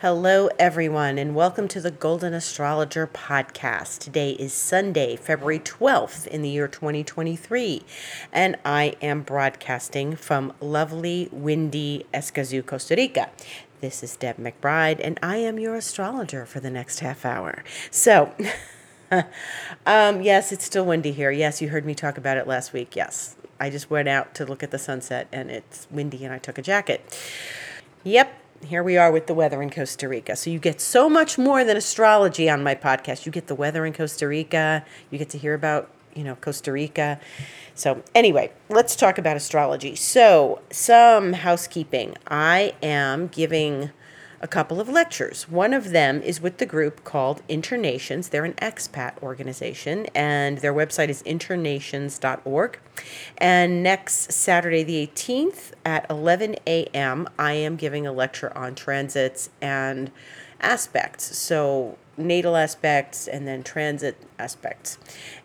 Hello, everyone, and welcome to the Golden Astrologer podcast. Today is Sunday, February 12th in the year 2023, and I am broadcasting from lovely, windy Escazú, Costa Rica. This is Deb McBride, and I am your astrologer for the next half hour. So, um, yes, it's still windy here. Yes, you heard me talk about it last week. Yes, I just went out to look at the sunset, and it's windy, and I took a jacket. Yep, here we are with the weather in Costa Rica. So you get so much more than astrology on my podcast. You get the weather in Costa Rica. You get to hear about, you know, Costa Rica. So anyway, let's talk about astrology. So some housekeeping. I am giving a couple of lectures. One of them is with the group called Internations. They're an expat organization, and their website is internations.org. And next Saturday, the 18th at 11 a.m., I am giving a lecture on transits and aspects. So, natal aspects and then transit aspects.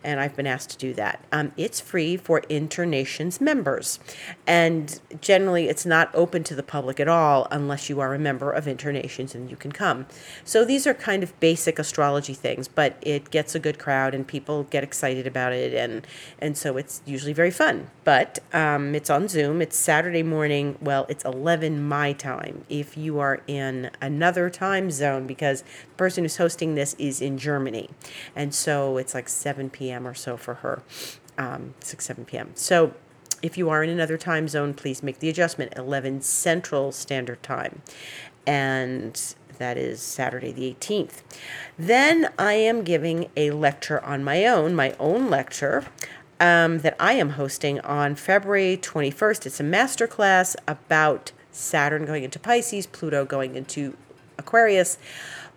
And I've been asked to do that. Um, it's free for Internations members. And generally, it's not open to the public at all unless you are a member of Internations and you can come. So these are kind of basic astrology things, but it gets a good crowd and people get excited about it. And, and so it's usually very fun. But um, it's on Zoom. It's Saturday morning. Well, it's 11 my time if you are in another time zone because the person who's hosting this is in Germany. And so it's like 7 p.m. or so for her, um, 6, 7 p.m. So if you are in another time zone, please make the adjustment 11 Central Standard Time. And that is Saturday the 18th. Then I am giving a lecture on my own, my own lecture. Um, that I am hosting on February 21st. It's a master class about Saturn going into Pisces, Pluto going into Aquarius.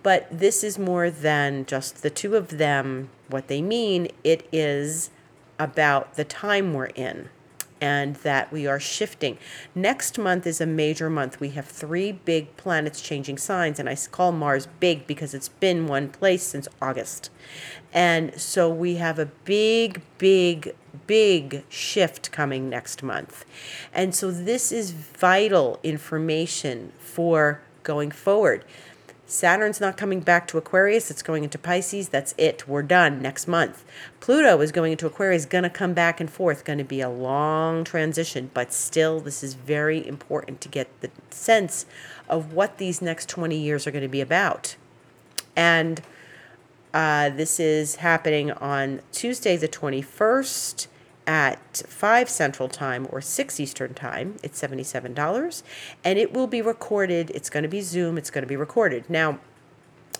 But this is more than just the two of them, what they mean. It is about the time we're in and that we are shifting. Next month is a major month. We have three big planets changing signs, and I call Mars big because it's been one place since August. And so we have a big, big, big shift coming next month. And so this is vital information for going forward. Saturn's not coming back to Aquarius. It's going into Pisces. That's it. We're done next month. Pluto is going into Aquarius, going to come back and forth. Going to be a long transition, but still, this is very important to get the sense of what these next 20 years are going to be about. And uh, this is happening on Tuesday, the 21st at 5 Central Time or 6 Eastern Time. It's $77. And it will be recorded. It's going to be Zoom. It's going to be recorded. Now,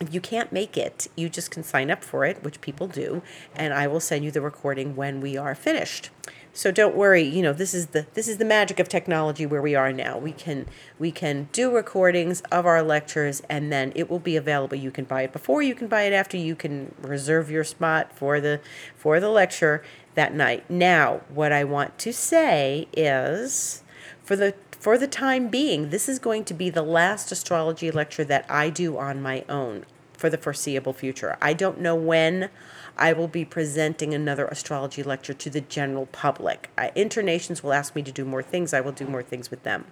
if you can't make it, you just can sign up for it, which people do, and I will send you the recording when we are finished. So don't worry, you know, this is the this is the magic of technology where we are now. We can we can do recordings of our lectures and then it will be available. You can buy it before, you can buy it after, you can reserve your spot for the for the lecture that night. Now, what I want to say is for the for the time being, this is going to be the last astrology lecture that I do on my own for the foreseeable future. I don't know when I will be presenting another astrology lecture to the general public. I, Internations will ask me to do more things. I will do more things with them.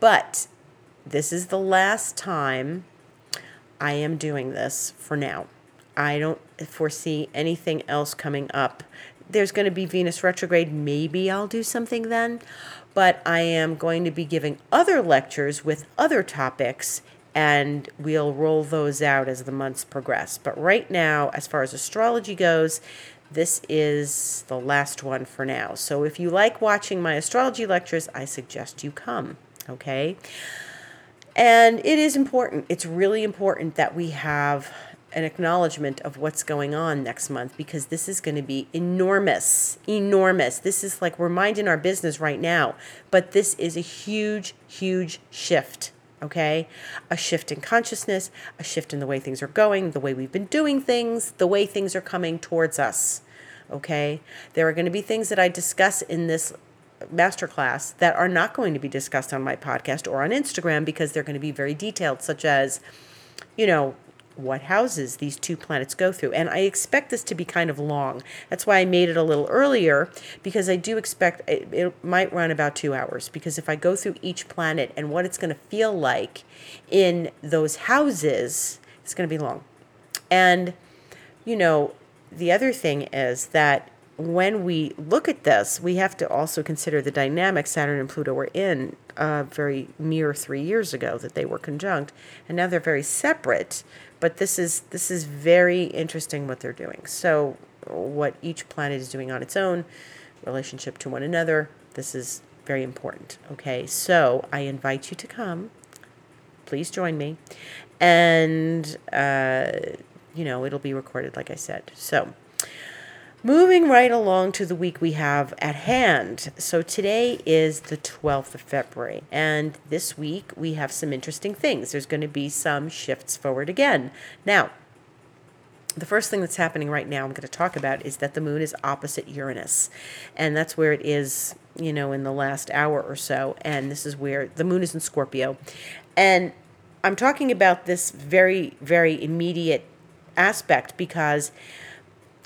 But this is the last time I am doing this for now. I don't foresee anything else coming up there's going to be Venus retrograde. Maybe I'll do something then. But I am going to be giving other lectures with other topics, and we'll roll those out as the months progress. But right now, as far as astrology goes, this is the last one for now. So if you like watching my astrology lectures, I suggest you come. Okay? And it is important. It's really important that we have an acknowledgement of what's going on next month because this is going to be enormous, enormous. This is like we're minding our business right now, but this is a huge, huge shift. Okay, a shift in consciousness, a shift in the way things are going, the way we've been doing things, the way things are coming towards us. Okay, there are going to be things that I discuss in this masterclass that are not going to be discussed on my podcast or on Instagram because they're going to be very detailed, such as, you know, what houses these two planets go through. And I expect this to be kind of long. That's why I made it a little earlier, because I do expect it, it might run about two hours. Because if I go through each planet and what it's going to feel like in those houses, it's going to be long. And, you know, the other thing is that when we look at this, we have to also consider the dynamic Saturn and Pluto were in uh, very mere three years ago that they were conjunct, and now they're very separate. But this is this is very interesting what they're doing. So, what each planet is doing on its own, relationship to one another. This is very important. Okay, so I invite you to come. Please join me, and uh, you know it'll be recorded, like I said. So. Moving right along to the week we have at hand. So today is the 12th of February, and this week we have some interesting things. There's going to be some shifts forward again. Now, the first thing that's happening right now I'm going to talk about is that the moon is opposite Uranus. And that's where it is, you know, in the last hour or so. And this is where the moon is in Scorpio. And I'm talking about this very, very immediate aspect because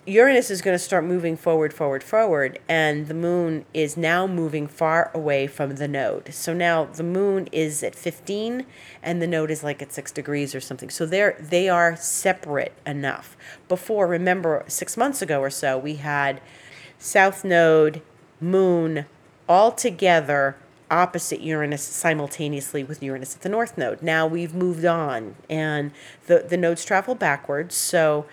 Uranus is going to start moving forward, forward, forward, and the moon is now moving far away from the node. So now the moon is at 15 and the node is like at 6 degrees or something. So they're they are separate enough. Before, remember 6 months ago or so, we had south node, moon all together opposite Uranus simultaneously with Uranus at the north node. Now we've moved on and the the nodes travel backwards. So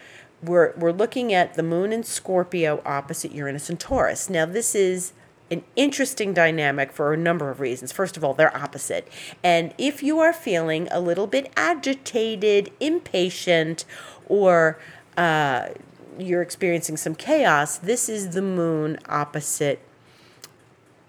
we're, we're looking at the moon in Scorpio opposite Uranus and Taurus. Now, this is an interesting dynamic for a number of reasons. First of all, they're opposite. And if you are feeling a little bit agitated, impatient, or uh, you're experiencing some chaos, this is the moon opposite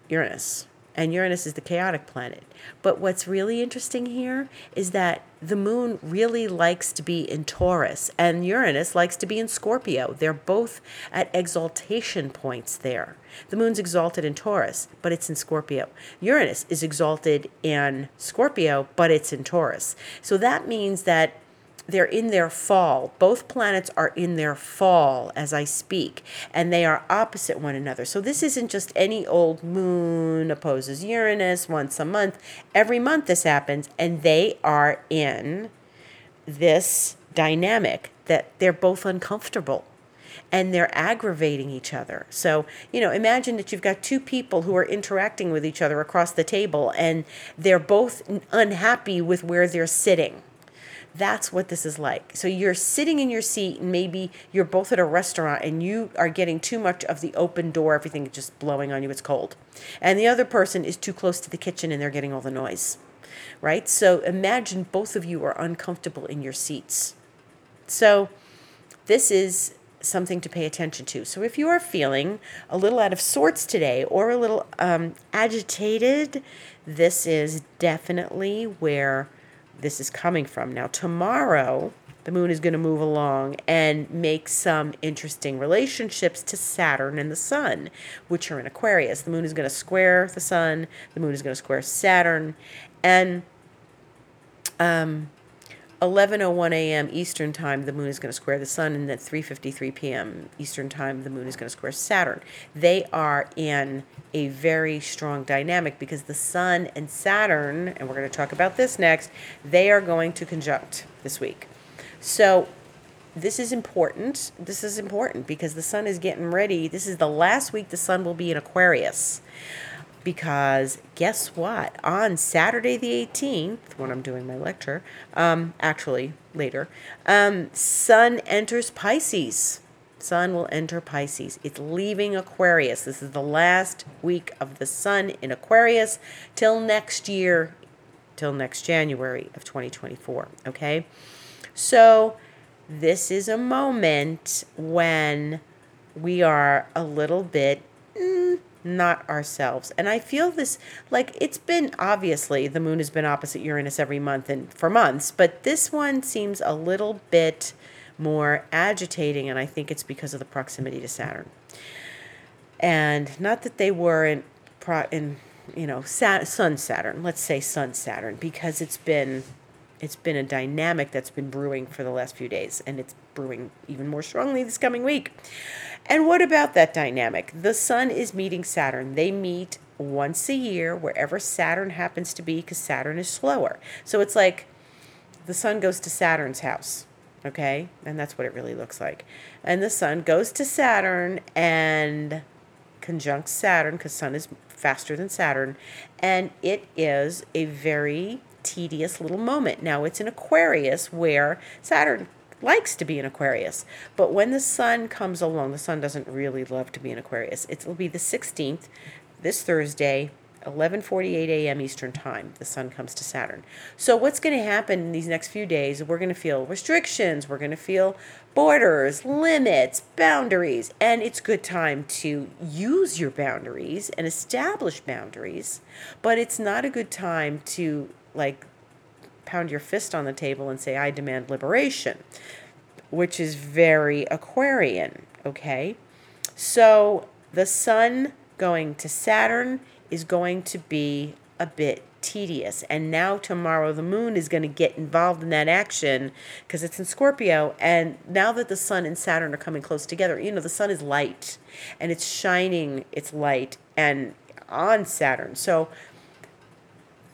Uranus and Uranus is the chaotic planet. But what's really interesting here is that the moon really likes to be in Taurus and Uranus likes to be in Scorpio. They're both at exaltation points there. The moon's exalted in Taurus, but it's in Scorpio. Uranus is exalted in Scorpio, but it's in Taurus. So that means that they're in their fall. Both planets are in their fall as I speak, and they are opposite one another. So this isn't just any old moon opposes Uranus once a month. Every month this happens, and they are in this dynamic that they're both uncomfortable and they're aggravating each other. So, you know, imagine that you've got two people who are interacting with each other across the table and they're both unhappy with where they're sitting that's what this is like. So you're sitting in your seat, and maybe you're both at a restaurant and you are getting too much of the open door, everything just blowing on you, it's cold. And the other person is too close to the kitchen and they're getting all the noise, right? So imagine both of you are uncomfortable in your seats. So this is something to pay attention to. So if you are feeling a little out of sorts today or a little um, agitated, this is definitely where this is coming from. Now, tomorrow, the moon is going to move along and make some interesting relationships to Saturn and the sun, which are in Aquarius. The moon is going to square the sun, the moon is going to square Saturn, and um, 11:01 a.m. Eastern Time, the moon is going to square the sun, and at 3:53 p.m. Eastern Time, the moon is going to square Saturn. They are in a very strong dynamic because the sun and Saturn, and we're going to talk about this next, they are going to conjunct this week. So this is important. This is important because the sun is getting ready. This is the last week the sun will be in Aquarius because guess what? On Saturday the 18th, when I'm doing my lecture, um, actually later, um, Sun enters Pisces. Sun will enter Pisces. It's leaving Aquarius. This is the last week of the Sun in Aquarius till next year, till next January of 2024. Okay? So, this is a moment when we are a little bit. Not ourselves. And I feel this like it's been obviously the moon has been opposite Uranus every month and for months, but this one seems a little bit more agitating, and I think it's because of the proximity to Saturn. And not that they were in, pro, in you know, Sun Saturn, let's say Sun Saturn, because it's been It's been a dynamic that's been brewing for the last few days, and it's brewing even more strongly this coming week. And what about that dynamic? The sun is meeting Saturn. They meet once a year wherever Saturn happens to be because Saturn is slower. So it's like the sun goes to Saturn's house, okay? And that's what it really looks like. And the sun goes to Saturn and conjuncts Saturn because sun is faster than Saturn. And it is a very tedious little moment. Now it's in Aquarius where Saturn likes to be in Aquarius. But when the sun comes along, the sun doesn't really love to be in Aquarius. It'll be the 16th, this Thursday, 11:48 a.m. Eastern Time. The sun comes to Saturn. So what's going to happen in these next few days? We're going to feel restrictions, we're going to feel borders, limits, boundaries, and it's good time to use your boundaries and establish boundaries, but it's not a good time to like pound your fist on the table and say I demand liberation, which is very Aquarian, okay? So the sun going to Saturn is going to be a bit tedious. And now tomorrow the moon is going to get involved in that action because it's in Scorpio. And now that the sun and Saturn are coming close together, you know, the sun is light and it's shining its light and on Saturn. So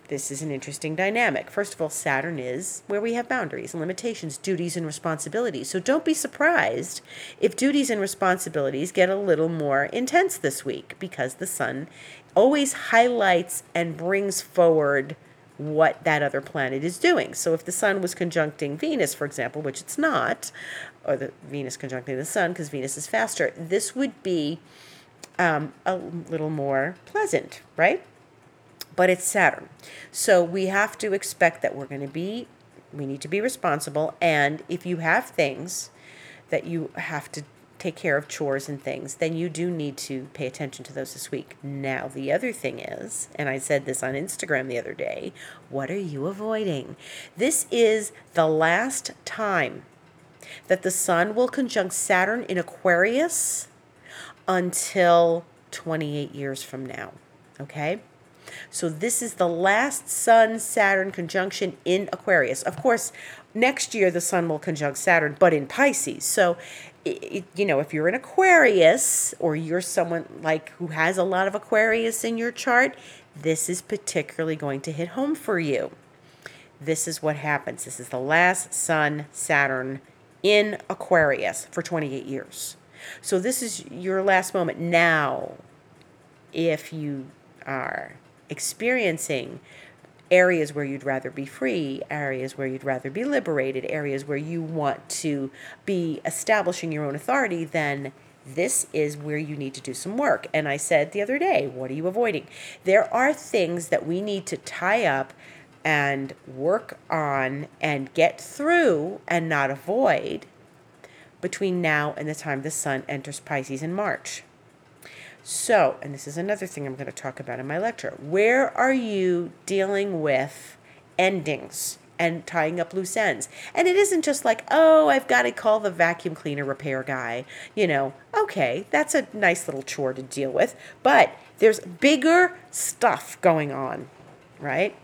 this is an interesting dynamic. First of all, Saturn is where we have boundaries and limitations, duties and responsibilities. So don't be surprised if duties and responsibilities get a little more intense this week because the sun always highlights and brings forward what that other planet is doing. So if the sun was conjuncting Venus, for example, which it's not, or the Venus conjuncting the sun because Venus is faster, this would be um, a little more pleasant, right? But it's Saturn. So we have to expect that we're going to be, we need to be responsible. And if you have things that you have to take care of, chores and things, then you do need to pay attention to those this week. Now, the other thing is, and I said this on Instagram the other day, what are you avoiding? This is the last time that the sun will conjunct Saturn in Aquarius until 28 years from now. Okay? So this is the last Sun Saturn conjunction in Aquarius. Of course, next year the Sun will conjunct Saturn, but in Pisces. So, it, you know, if you're in Aquarius or you're someone like who has a lot of Aquarius in your chart, this is particularly going to hit home for you. This is what happens. This is the last Sun Saturn in Aquarius for 28 years. So this is your last moment now if you are experiencing areas where you'd rather be free, areas where you'd rather be liberated, areas where you want to be establishing your own authority, then this is where you need to do some work. And I said the other day, what are you avoiding? There are things that we need to tie up and work on and get through and not avoid between now and the time the sun enters Pisces in March. So, and this is another thing I'm going to talk about in my lecture. Where are you dealing with endings and tying up loose ends? And it isn't just like, oh, I've got to call the vacuum cleaner repair guy. You know, okay, that's a nice little chore to deal with. But there's bigger stuff going on, right?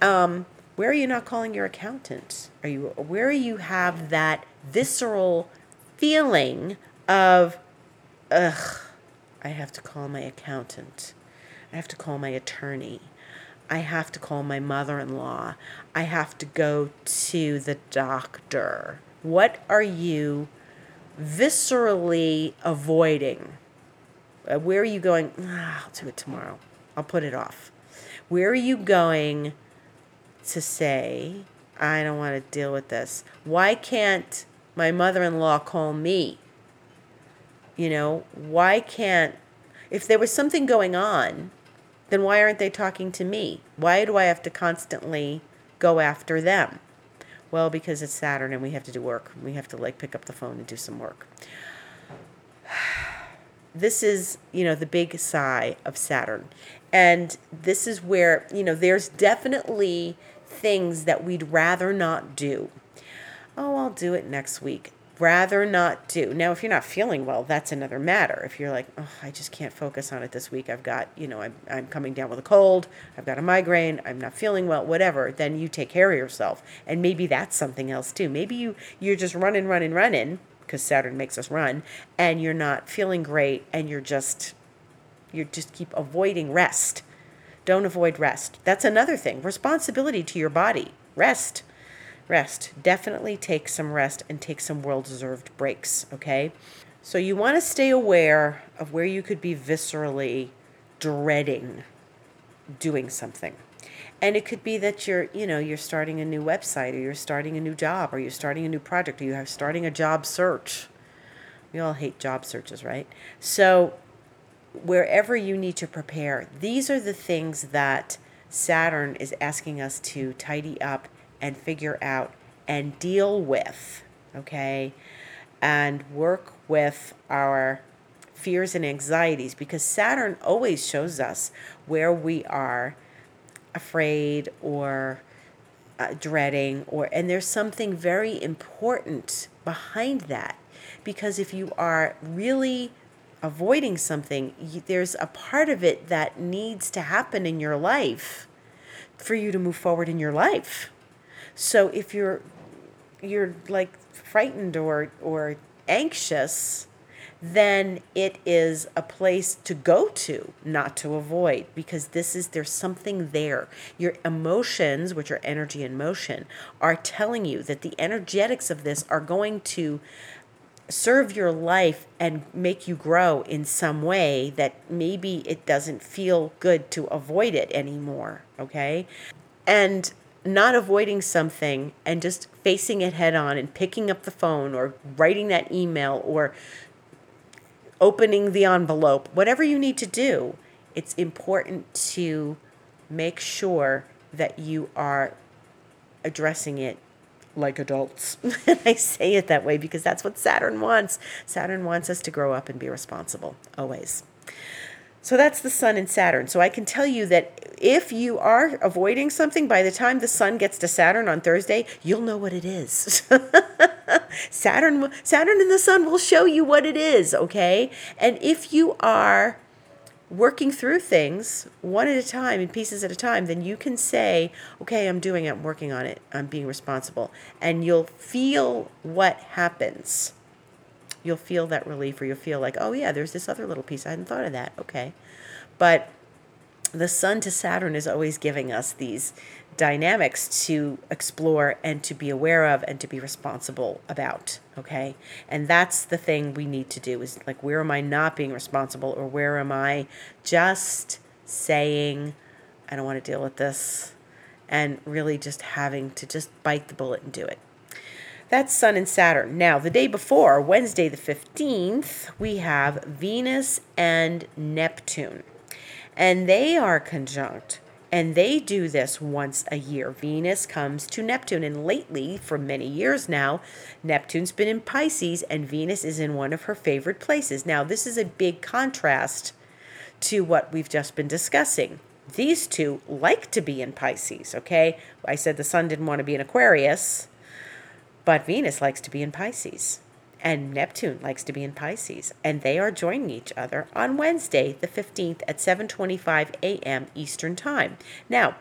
Um, where are you not calling your accountant? Are you where you have that visceral feeling of, ugh I have to call my accountant. I have to call my attorney. I have to call my mother in law. I have to go to the doctor. What are you viscerally avoiding? Uh, where are you going? Ah, I'll do it tomorrow. I'll put it off. Where are you going to say, I don't want to deal with this? Why can't my mother in law call me? You know, why can't, if there was something going on, then why aren't they talking to me? Why do I have to constantly go after them? Well, because it's Saturn and we have to do work. We have to like pick up the phone and do some work. This is, you know, the big sigh of Saturn. And this is where, you know, there's definitely things that we'd rather not do. Oh, I'll do it next week rather not do. Now, if you're not feeling well, that's another matter. If you're like, oh, I just can't focus on it this week, I've got, you know, I'm, I'm coming down with a cold, I've got a migraine, I'm not feeling well, whatever, then you take care of yourself. And maybe that's something else too. Maybe you, you're just running, running, running, because Saturn makes us run, and you're not feeling great, and you're just, you just keep avoiding rest. Don't avoid rest. That's another thing. Responsibility to your body. Rest rest. Definitely take some rest and take some well deserved breaks, okay? So you want to stay aware of where you could be viscerally dreading doing something. And it could be that you're, you know, you're starting a new website or you're starting a new job or you're starting a new project or you're starting a job search. We all hate job searches, right? So wherever you need to prepare, these are the things that Saturn is asking us to tidy up and figure out and deal with, okay? And work with our fears and anxieties because Saturn always shows us where we are afraid or uh, dreading or and there's something very important behind that because if you are really avoiding something you, there's a part of it that needs to happen in your life for you to move forward in your life so if you're you're like frightened or or anxious, then it is a place to go to, not to avoid, because this is there's something there. Your emotions, which are energy and motion, are telling you that the energetics of this are going to serve your life and make you grow in some way that maybe it doesn't feel good to avoid it anymore. Okay. And not avoiding something and just facing it head on and picking up the phone or writing that email or opening the envelope, whatever you need to do, it's important to make sure that you are addressing it like adults. I say it that way because that's what Saturn wants. Saturn wants us to grow up and be responsible, always. So that's the sun and Saturn. So I can tell you that if you are avoiding something, by the time the sun gets to Saturn on Thursday, you'll know what it is. Saturn, Saturn and the sun will show you what it is, okay? And if you are working through things one at a time, in pieces at a time, then you can say, okay, I'm doing it, I'm working on it, I'm being responsible. And you'll feel what happens you'll feel that relief or you'll feel like, oh, yeah, there's this other little piece. I hadn't thought of that. Okay. But the sun to Saturn is always giving us these dynamics to explore and to be aware of and to be responsible about okay and that's the thing we need to do is like where am i not being responsible or where am i just saying i don't want to deal with this and really just having to just bite the bullet and do it that's Sun and Saturn. Now, the day before, Wednesday the 15th, we have Venus and Neptune. And they are conjunct. And they do this once a year. Venus comes to Neptune. And lately, for many years now, Neptune's been in Pisces and Venus is in one of her favorite places. Now, this is a big contrast to what we've just been discussing. These two like to be in Pisces, okay? I said the sun didn't want to be in Aquarius but Venus likes to be in Pisces and Neptune likes to be in Pisces, and they are joining each other on Wednesday, the 15th at 7:25 a.m. Eastern Time. Now,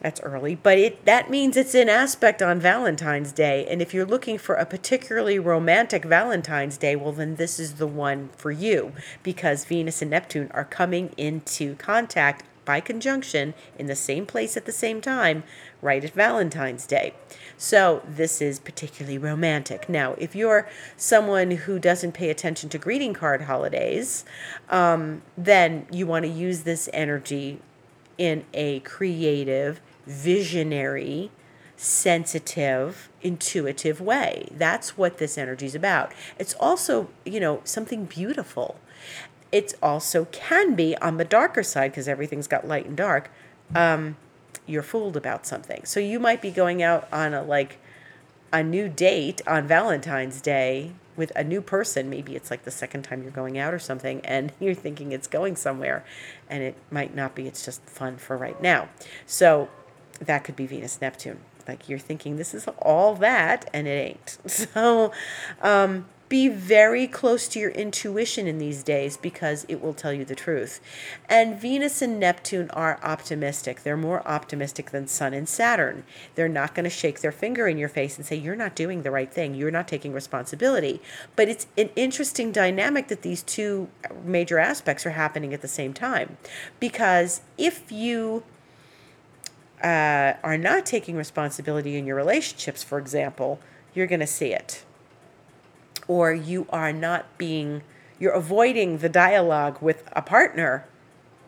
that's early, but it that means it's in aspect on Valentine's Day, and if you're looking for a particularly romantic Valentine's Day, well then this is the one for you because Venus and Neptune are coming into contact by conjunction in the same place at the same time right at Valentine's Day. So this is particularly romantic. Now, if you're someone who doesn't pay attention to greeting card holidays, um, then you want to use this energy in a creative, visionary, sensitive, intuitive way. That's what this energy is about. It's also, you know, something beautiful it also can be on the darker side because everything's got light and dark. Um, you're fooled about something. So you might be going out on a like a new date on Valentine's Day with a new person. Maybe it's like the second time you're going out or something, and you're thinking it's going somewhere, and it might not be. It's just fun for right now. So that could be Venus Neptune. Like you're thinking this is all that, and it ain't. So, um, be very close to your intuition in these days because it will tell you the truth. And Venus and Neptune are optimistic. They're more optimistic than Sun and Saturn. They're not going to shake their finger in your face and say, You're not doing the right thing. You're not taking responsibility. But it's an interesting dynamic that these two major aspects are happening at the same time. Because if you uh, are not taking responsibility in your relationships, for example, you're going to see it or you are not being, you're avoiding the dialogue with a partner.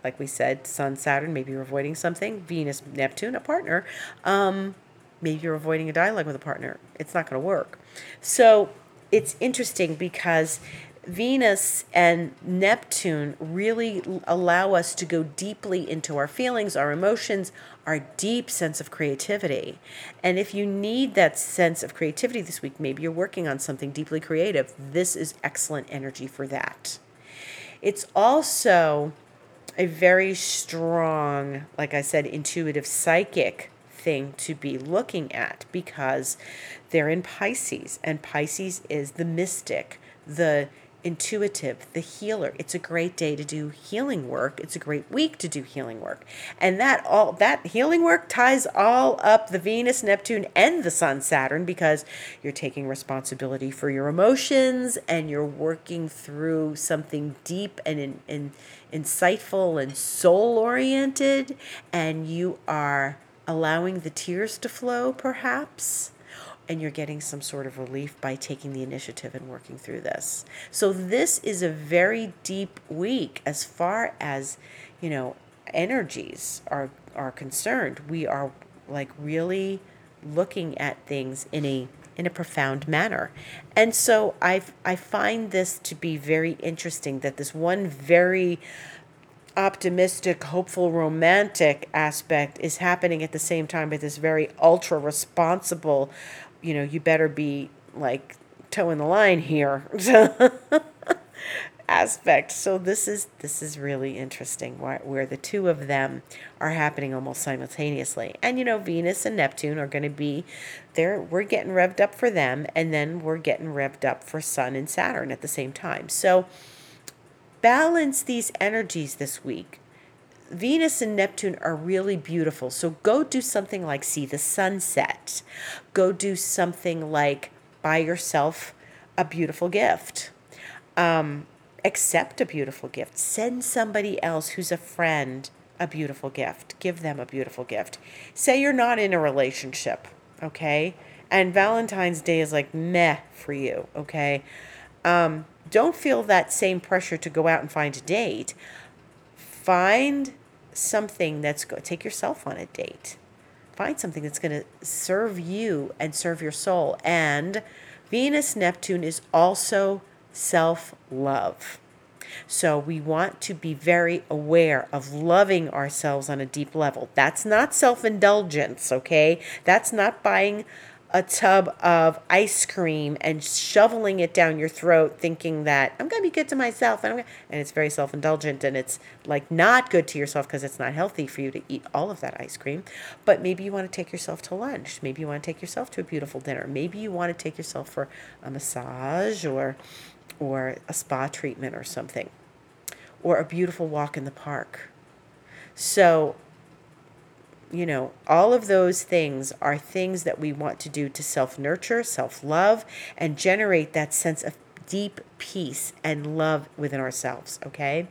Like we said, Sun, Saturn, maybe you're avoiding something. Venus, Neptune, a partner. Um, maybe you're avoiding a dialogue with a partner. It's not going to work. So it's interesting because Venus and Neptune really allow us to go deeply into our feelings, our emotions, our deep sense of creativity. And if you need that sense of creativity this week, maybe you're working on something deeply creative, this is excellent energy for that. It's also a very strong, like I said, intuitive psychic thing to be looking at because they're in Pisces, and Pisces is the mystic, the intuitive, the healer. It's a great day to do healing work. It's a great week to do healing work. And that all that healing work ties all up the Venus, Neptune and the Sun, Saturn because you're taking responsibility for your emotions and you're working through something deep and in, in, insightful and soul oriented and you are allowing the tears to flow perhaps and you're getting some sort of relief by taking the initiative and working through this. So this is a very deep week as far as, you know, energies are are concerned. We are like really looking at things in a in a profound manner. And so I I find this to be very interesting that this one very optimistic, hopeful, romantic aspect is happening at the same time with this very ultra responsible you know, you better be like toeing the line here aspect. So this is this is really interesting where, where the two of them are happening almost simultaneously. And you know, Venus and Neptune are going to be there. We're getting revved up for them, and then we're getting revved up for Sun and Saturn at the same time. So balance these energies this week. Venus and Neptune are really beautiful. So go do something like see the sunset. Go do something like buy yourself a beautiful gift. Um, accept a beautiful gift. Send somebody else who's a friend a beautiful gift. Give them a beautiful gift. Say you're not in a relationship, okay? And Valentine's Day is like meh for you, okay? Um, don't feel that same pressure to go out and find a date find something that's go take yourself on a date. Find something that's going to serve you and serve your soul. And venus neptune is also self-love. So we want to be very aware of loving ourselves on a deep level. That's not self-indulgence okay? That's not buying a tub of ice cream and shoveling it down your throat, thinking that I'm going to be good to myself, and, and it's very self indulgent and it's like not good to yourself because it's not healthy for you to eat all of that ice cream. But maybe you want to take yourself to lunch. Maybe you want to take yourself to a beautiful dinner. Maybe you want to take yourself for a massage or or a spa treatment or something, or a beautiful walk in the park. So you know, all of those things are things that we want to do to self nurture, self love, and generate that sense of deep peace and love within ourselves, okay?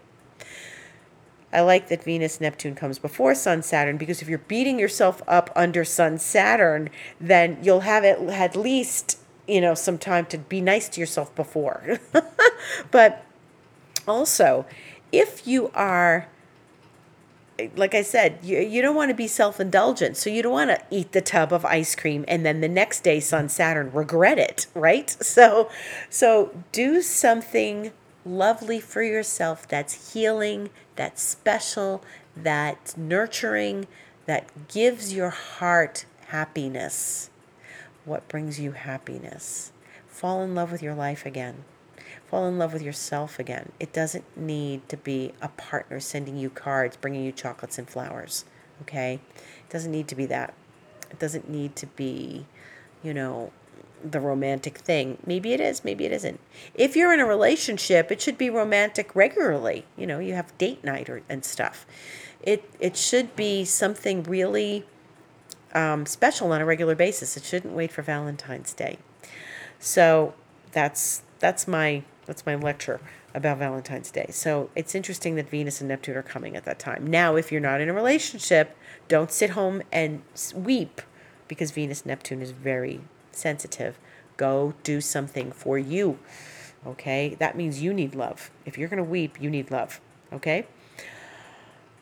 I like that Venus Neptune comes before Sun Saturn because if you're beating yourself up under Sun Saturn, then you'll have it at least, you know, some time to be nice to yourself before. but also, if you are like I said, you, you don't want to be self indulgent. So you don't want to eat the tub of ice cream and then the next day, Sun Saturn, regret it, right? So, so do something lovely for yourself that's healing, that's special, that's nurturing, that gives your heart happiness. What brings you happiness? Fall in love with your life again fall in love with yourself again. It doesn't need to be a partner sending you cards, bringing you chocolates and flowers. Okay? It doesn't need to be that. It doesn't need to be, you know, the romantic thing. Maybe it is, maybe it isn't. If you're in a relationship, it should be romantic regularly. You know, you have date night or, and stuff. It it should be something really um, special on a regular basis. It shouldn't wait for Valentine's Day. So that's that's my that's my lecture about Valentine's Day. So it's interesting that Venus and Neptune are coming at that time. Now, if you're not in a relationship, don't sit home and weep because Venus Neptune is very sensitive. Go do something for you. Okay? That means you need love. If you're going to weep, you need love. Okay?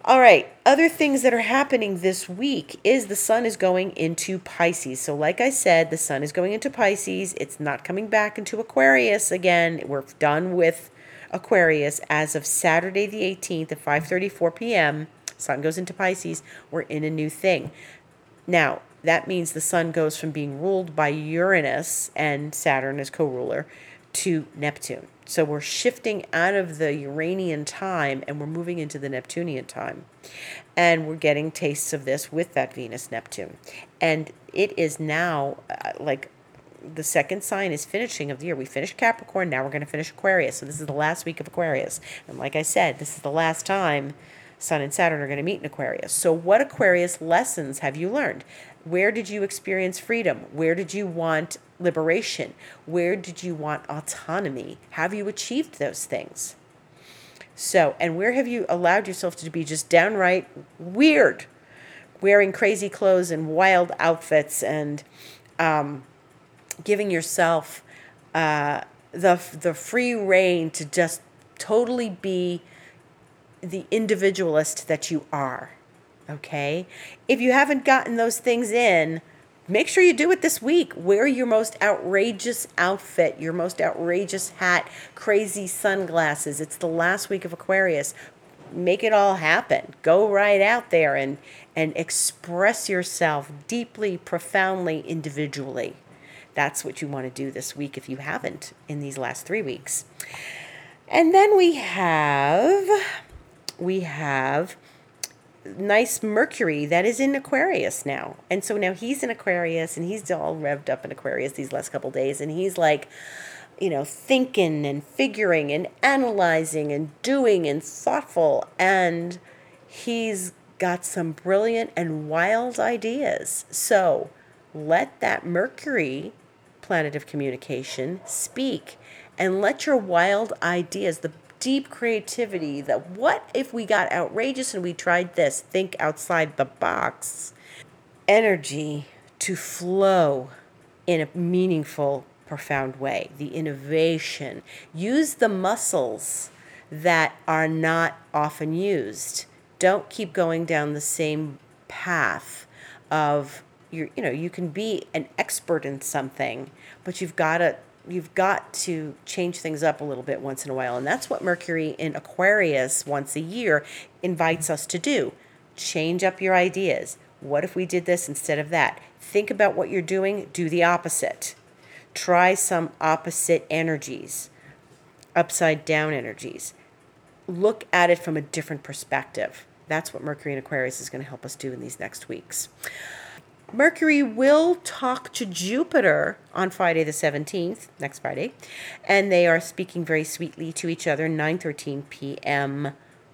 All right, other things that are happening this week is the sun is going into Pisces. So, like I said, the sun is going into Pisces. It's not coming back into Aquarius again. We're done with Aquarius as of Saturday the 18th at 5:34 p.m. Sun goes into Pisces. We're in a new thing. Now, that means the sun goes from being ruled by Uranus and Saturn as co-ruler to Neptune. So we're shifting out of the Uranian time and we're moving into the Neptunian time. And we're getting tastes of this with that Venus Neptune. And it is now uh, like the second sign is finishing of the year. We finished Capricorn, now we're going to finish Aquarius. So this is the last week of Aquarius. And like I said, this is the last time Sun and Saturn are going to meet in Aquarius. So what Aquarius lessons have you learned? Where did you experience freedom? Where did you want liberation? Where did you want autonomy? Have you achieved those things? So, and where have you allowed yourself to be just downright weird, wearing crazy clothes and wild outfits and um, giving yourself uh, the the free reign to just totally be the individualist that you are? Okay, if you haven't gotten those things in, make sure you do it this week. Wear your most outrageous outfit, your most outrageous hat, crazy sunglasses. It's the last week of Aquarius. Make it all happen. Go right out there and and express yourself deeply, profoundly, individually. That's what you want to do this week if you haven't in these last 3 weeks. And then we have we have nice Mercury that is in Aquarius now. And so now he's in Aquarius and he's all revved up in Aquarius these last couple days. And he's like, you know, thinking and figuring and analyzing and doing and thoughtful. And he's got some brilliant and wild ideas. So let that Mercury planet of communication speak and let your wild ideas, the deep creativity that what if we got outrageous and we tried this? Think outside the box. Energy to flow in a meaningful, profound way. The innovation. Use the muscles that are not often used. Don't keep going down the same path of you you know, you can be an expert in something, but you've got to you've got to change things up a little bit once in a while. And that's what Mercury in Aquarius once a year invites us to do. Change up your ideas. What if we did this instead of that? Think about what you're doing, do the opposite. Try some opposite energies, upside down energies. Look at it from a different perspective. That's what Mercury in Aquarius is going to help us do in these next weeks. Mercury will talk to Jupiter on Friday the 17th, next Friday, and they are speaking very sweetly to each other 9:13 p.m.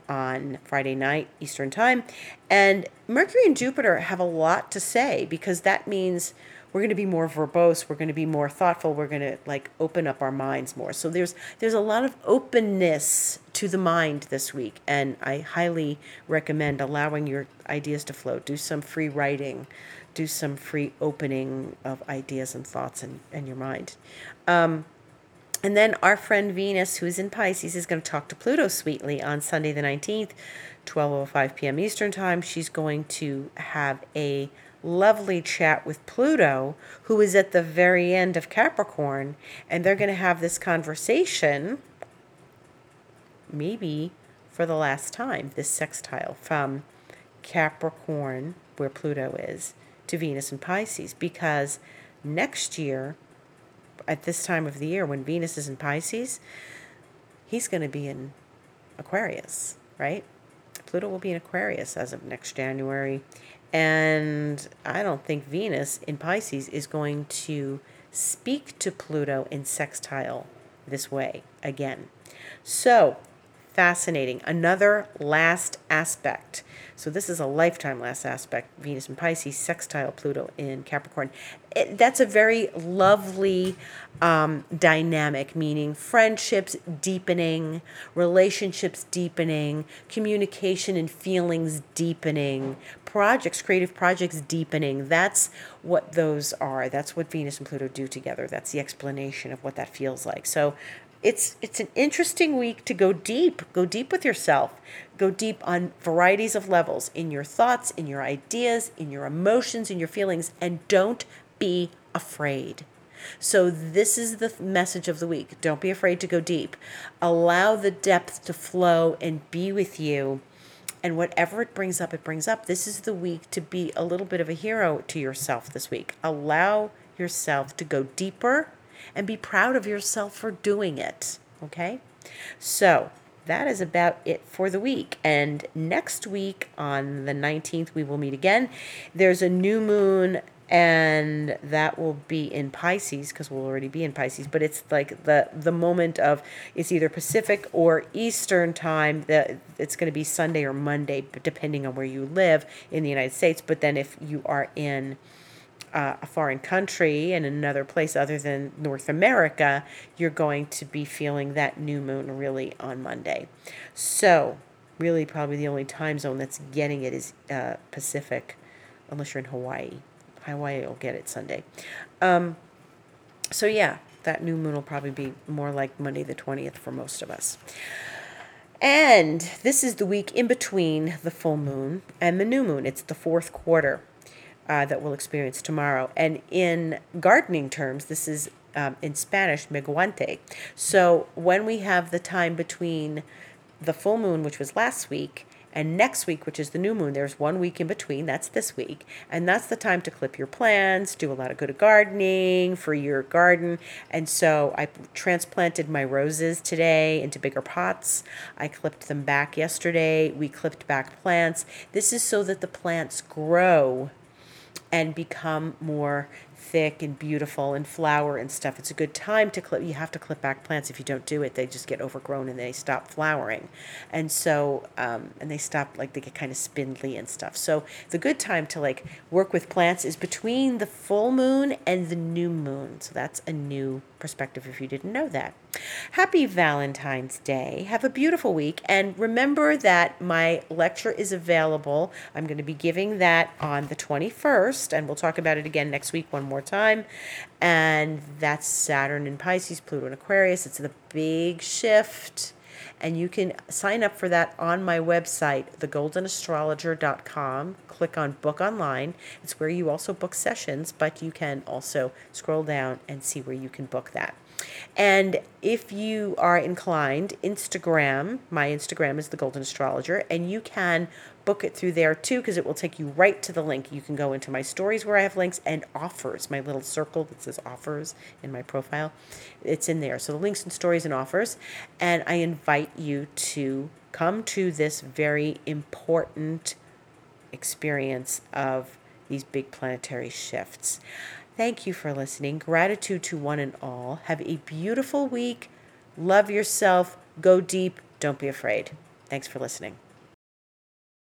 on Friday night Eastern Time. And Mercury and Jupiter have a lot to say because that means we're going to be more verbose we're going to be more thoughtful we're going to like open up our minds more so there's there's a lot of openness to the mind this week and i highly recommend allowing your ideas to flow do some free writing do some free opening of ideas and thoughts in, in your mind. Um, and then our friend Venus, who's in Pisces, is going to talk to Pluto sweetly on Sunday the 19th, 12.05 p.m. Eastern Time. She's going to have a lovely chat with Pluto, who is at the very end of Capricorn, and they're going to have this conversation, maybe for the last time, this sextile from Capricorn, where Pluto is, to Venus and Pisces because next year, at this time of the year, when Venus is in Pisces, he's going to be in Aquarius, right? Pluto will be in Aquarius as of next January. And I don't think Venus in Pisces is going to speak to Pluto in sextile this way again. So, fascinating. Another last aspect. So, this is a lifetime last aspect Venus in Pisces, sextile Pluto in Capricorn. It, that's a very lovely um, dynamic, meaning friendships deepening, relationships deepening, communication and feelings deepening, projects, creative projects deepening. That's what those are. That's what Venus and Pluto do together. That's the explanation of what that feels like. So, it's it's an interesting week to go deep go deep with yourself. Go deep on varieties of levels in your thoughts in your ideas in your emotions in your feelings and don't be afraid. So this is the message of the week. Don't be afraid to go deep. Allow the depth to flow and be with you. And whatever it brings up it brings up. This is the week to be a little bit of a hero to yourself this week. Allow yourself to go deeper and be proud of yourself for doing it. Okay? So, that is about it for the week. And next week on the 19th, we will meet again. There's a new moon, and that will be in Pisces because we'll already be in Pisces. But it's like the the moment of it's either Pacific or Eastern time. That it's going to be Sunday or Monday, depending on where you live in the United States. But then if you are in uh, a foreign country and another place other than North America, you're going to be feeling that new moon really on Monday. So, really, probably the only time zone that's getting it is uh, Pacific, unless you're in Hawaii. Hawaii will get it Sunday. Um, so, yeah, that new moon will probably be more like Monday the 20th for most of us. And this is the week in between the full moon and the new moon. It's the fourth quarter uh, that we'll experience tomorrow. And in gardening terms, this is um, in Spanish, menguante. So when we have the time between the full moon, which was last week, and next week, which is the new moon, there's one week in between. That's this week. And that's the time to clip your plants, do a lot of good gardening for your garden. And so I transplanted my roses today into bigger pots. I clipped them back yesterday. We clipped back plants. This is so that the plants grow and become more thick and beautiful and flower and stuff. It's a good time to clip. You have to clip back plants. If you don't do it, they just get overgrown and they stop flowering. And so, um, and they stop, like, they get kind of spindly and stuff. So, the good time to, like, work with plants is between the full moon and the new moon. So, that's a new perspective if you didn't know that. Happy Valentine's Day. Have a beautiful week. And remember that my lecture is available. I'm going to be giving that on the 21st, and we'll talk about it again next week one more time. And that's Saturn in Pisces, Pluto in Aquarius. It's the big shift. And you can sign up for that on my website, thegoldenastrologer.com. Click on book online. It's where you also book sessions, but you can also scroll down and see where you can book that. And if you are inclined, Instagram, my Instagram is the Golden Astrologer, and you can book it through there too because it will take you right to the link. You can go into my stories where I have links and offers, my little circle that says offers in my profile. It's in there. So the links and stories and offers. And I invite you to come to this very important experience of these big planetary shifts. Thank you for listening. Gratitude to one and all. Have a beautiful week. Love yourself. Go deep. Don't be afraid. Thanks for listening.